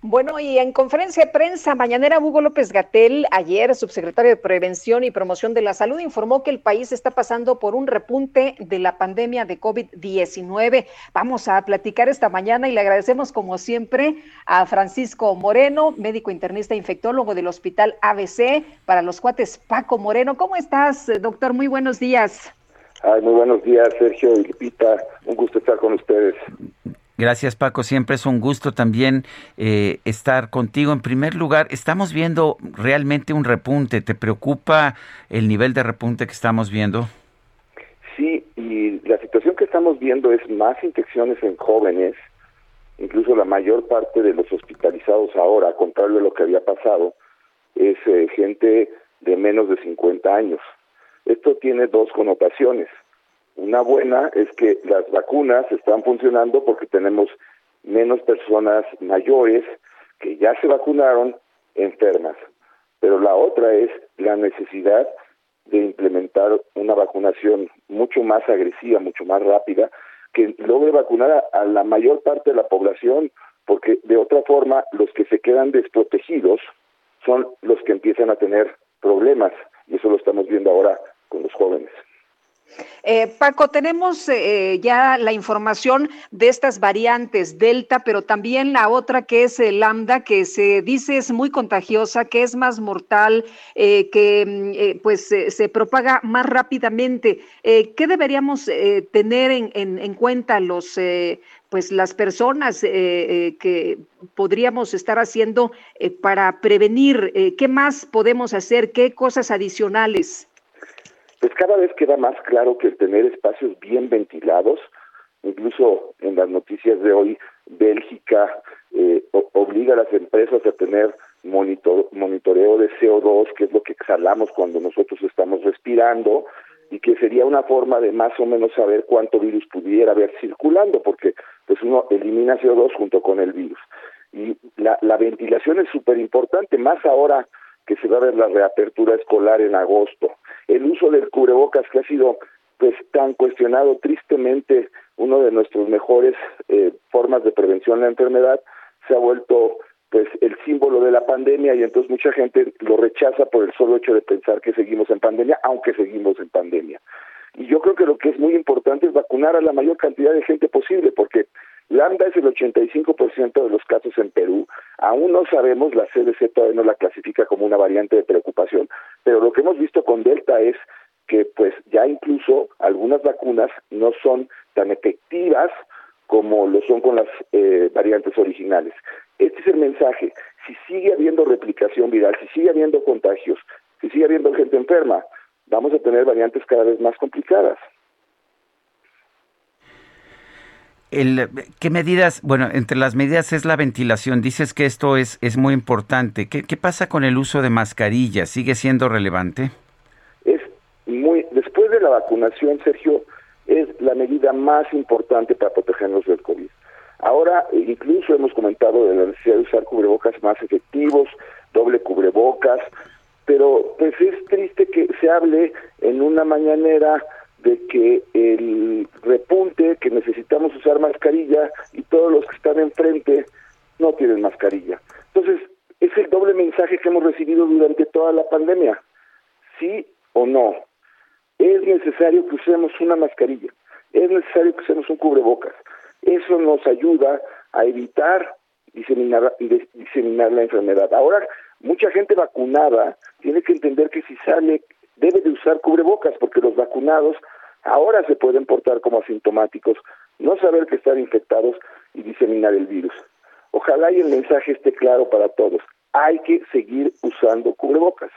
Bueno, y en conferencia de prensa mañanera, Hugo López Gatel, ayer, subsecretario de Prevención y Promoción de la Salud, informó que el país está pasando por un repunte de la pandemia de COVID-19. Vamos a platicar esta mañana y le agradecemos, como siempre, a Francisco Moreno, médico internista e infectólogo del Hospital ABC, para los cuates Paco Moreno. ¿Cómo estás, doctor? Muy buenos días. Ay, muy buenos días, Sergio y Lupita. Un gusto estar con ustedes. Gracias Paco, siempre es un gusto también eh, estar contigo. En primer lugar, estamos viendo realmente un repunte. ¿Te preocupa el nivel de repunte que estamos viendo? Sí, y la situación que estamos viendo es más infecciones en jóvenes, incluso la mayor parte de los hospitalizados ahora, a contrario de lo que había pasado, es eh, gente de menos de 50 años. Esto tiene dos connotaciones. Una buena es que las vacunas están funcionando porque tenemos menos personas mayores que ya se vacunaron enfermas. Pero la otra es la necesidad de implementar una vacunación mucho más agresiva, mucho más rápida, que logre vacunar a, la mayor parte de la población, porque de otra forma los que se quedan desprotegidos son los que empiezan a tener problemas, y eso lo estamos viendo ahora con los jóvenes. Eh, Paco, tenemos eh, ya la información de estas variantes Delta, pero también la otra que es el Lambda, que se dice es muy contagiosa, que es más mortal, eh, que mm, pues se propaga más rápidamente. ¿Qué deberíamos tener en, en, cuenta los pues las personas que podríamos estar haciendo para prevenir? ¿Qué más podemos hacer? ¿Qué cosas adicionales? Pues cada vez queda más claro que el tener espacios bien ventilados, incluso en las noticias de hoy, Bélgica eh, obliga a las empresas a tener monitor, monitoreo de CO2, que es lo que exhalamos cuando nosotros estamos respirando, y que sería una forma de más o menos saber cuánto virus pudiera haber circulando, porque pues uno elimina CO2 junto con el virus. Y la, la ventilación es súper importante, más ahora que se va a ver la reapertura escolar en agosto. Que ha sido pues tan cuestionado tristemente uno de nuestros mejores eh, formas de prevención de la enfermedad se ha vuelto pues el símbolo de la pandemia y entonces mucha gente lo rechaza por el solo hecho de pensar que seguimos en pandemia, aunque seguimos en pandemia. Y yo creo que lo que es muy importante es vacunar a la mayor cantidad de gente posible, porque Lambda es el 85% de los casos en Perú. Aún no sabemos, la CDC todavía no la clasifica como una variante de preocupación, pero lo que hemos visto con Delta es que pues ya incluso algunas vacunas no son tan efectivas como lo son con las eh, variantes originales. Este es el mensaje. Si sigue habiendo replicación viral, si sigue habiendo contagios, si sigue habiendo gente enferma, vamos a tener variantes cada vez más complicadas. El, ¿Qué medidas? Bueno, entre las medidas es la ventilación. Dices que esto es, es muy importante. ¿Qué, ¿Qué pasa con el uso de mascarillas? ¿Sigue siendo relevante? Es muy. Después de la vacunación, Sergio, es la medida más importante para protegernos del COVID. Ahora, incluso hemos comentado de la necesidad de usar cubrebocas más efectivos, doble cubrebocas, pero pues es triste que se hable en una mañanera de que el repunte, que necesitamos usar mascarilla y todos los que están enfrente no tienen mascarilla. Entonces, es el doble mensaje que hemos recibido durante toda la pandemia. ¿Sí o no? Es necesario que usemos una mascarilla, es necesario que usemos un cubrebocas. Eso nos ayuda a evitar diseminar, diseminar la enfermedad. Ahora, mucha gente vacunada tiene que entender que si sale debe de usar cubrebocas porque los vacunados ahora se pueden portar como asintomáticos, no saber que están infectados y diseminar el virus. Ojalá y el mensaje esté claro para todos. Hay que seguir usando cubrebocas.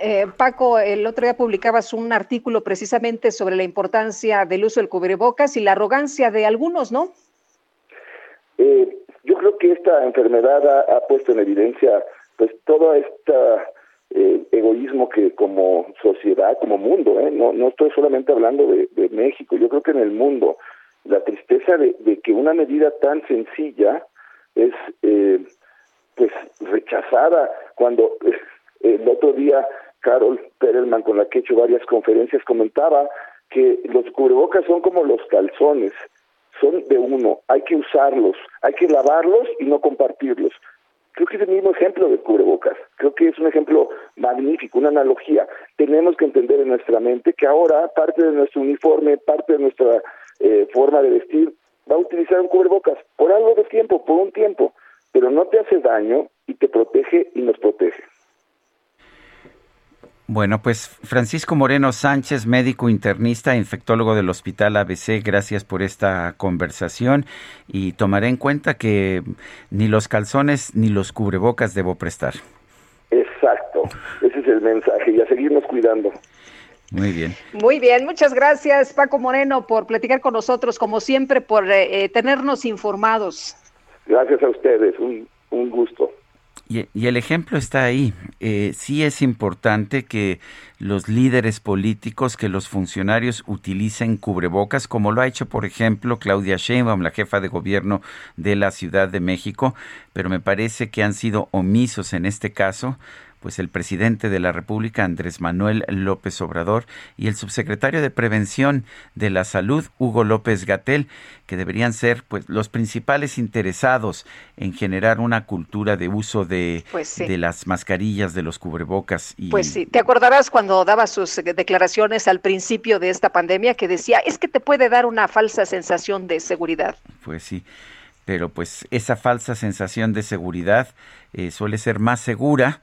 Eh, Paco, el otro día publicabas un artículo precisamente sobre la importancia del uso del cubrebocas y la arrogancia de algunos, ¿no? Eh, Yo creo que esta enfermedad ha, puesto en evidencia pues todo este egoísmo que como sociedad, como mundo, ¿eh? no, no estoy solamente hablando de, México, yo creo que en el mundo la tristeza de, que una medida tan sencilla es eh, pues rechazada cuando el otro día Carol Perelman, con la que he hecho varias conferencias, comentaba que los cubrebocas son como los calzones, son de uno, hay que usarlos, hay que lavarlos y no compartirlos. Creo que es el mismo ejemplo de cubrebocas, creo que es un ejemplo magnífico, una analogía. Tenemos que entender en nuestra mente que ahora parte de nuestro uniforme, parte de nuestra eh, forma de vestir, va a utilizar un cubrebocas por algo de tiempo, por un tiempo, pero no te hace daño y te protege y nos protege. Bueno, pues Francisco Moreno Sánchez, médico internista, infectólogo del Hospital ABC, gracias por esta conversación y tomaré en cuenta que ni los calzones ni los cubrebocas debo prestar. Exacto, ese es el mensaje y a seguirnos cuidando. Muy bien. Muy bien, muchas gracias Paco Moreno por platicar con nosotros, como siempre, por eh, eh, tenernos informados. Gracias a ustedes, un, un gusto. Y, el ejemplo está ahí. Eh, sí es importante que los líderes políticos, que los funcionarios utilicen cubrebocas, como lo ha hecho, por ejemplo, Claudia Sheinbaum, la jefa de gobierno de la Ciudad de México, pero me parece que han sido omisos en este caso pues el presidente de la República, Andrés Manuel López Obrador, y el subsecretario de Prevención de la Salud, Hugo López Gatel, que deberían ser pues los principales interesados en generar una cultura de uso de, pues de las mascarillas, de los cubrebocas. Y... Pues sí, te acordarás cuando daba sus declaraciones al principio de esta pandemia que decía, es que te puede dar una falsa sensación de seguridad. Pues sí pero pues esa falsa sensación de seguridad eh, suele ser más segura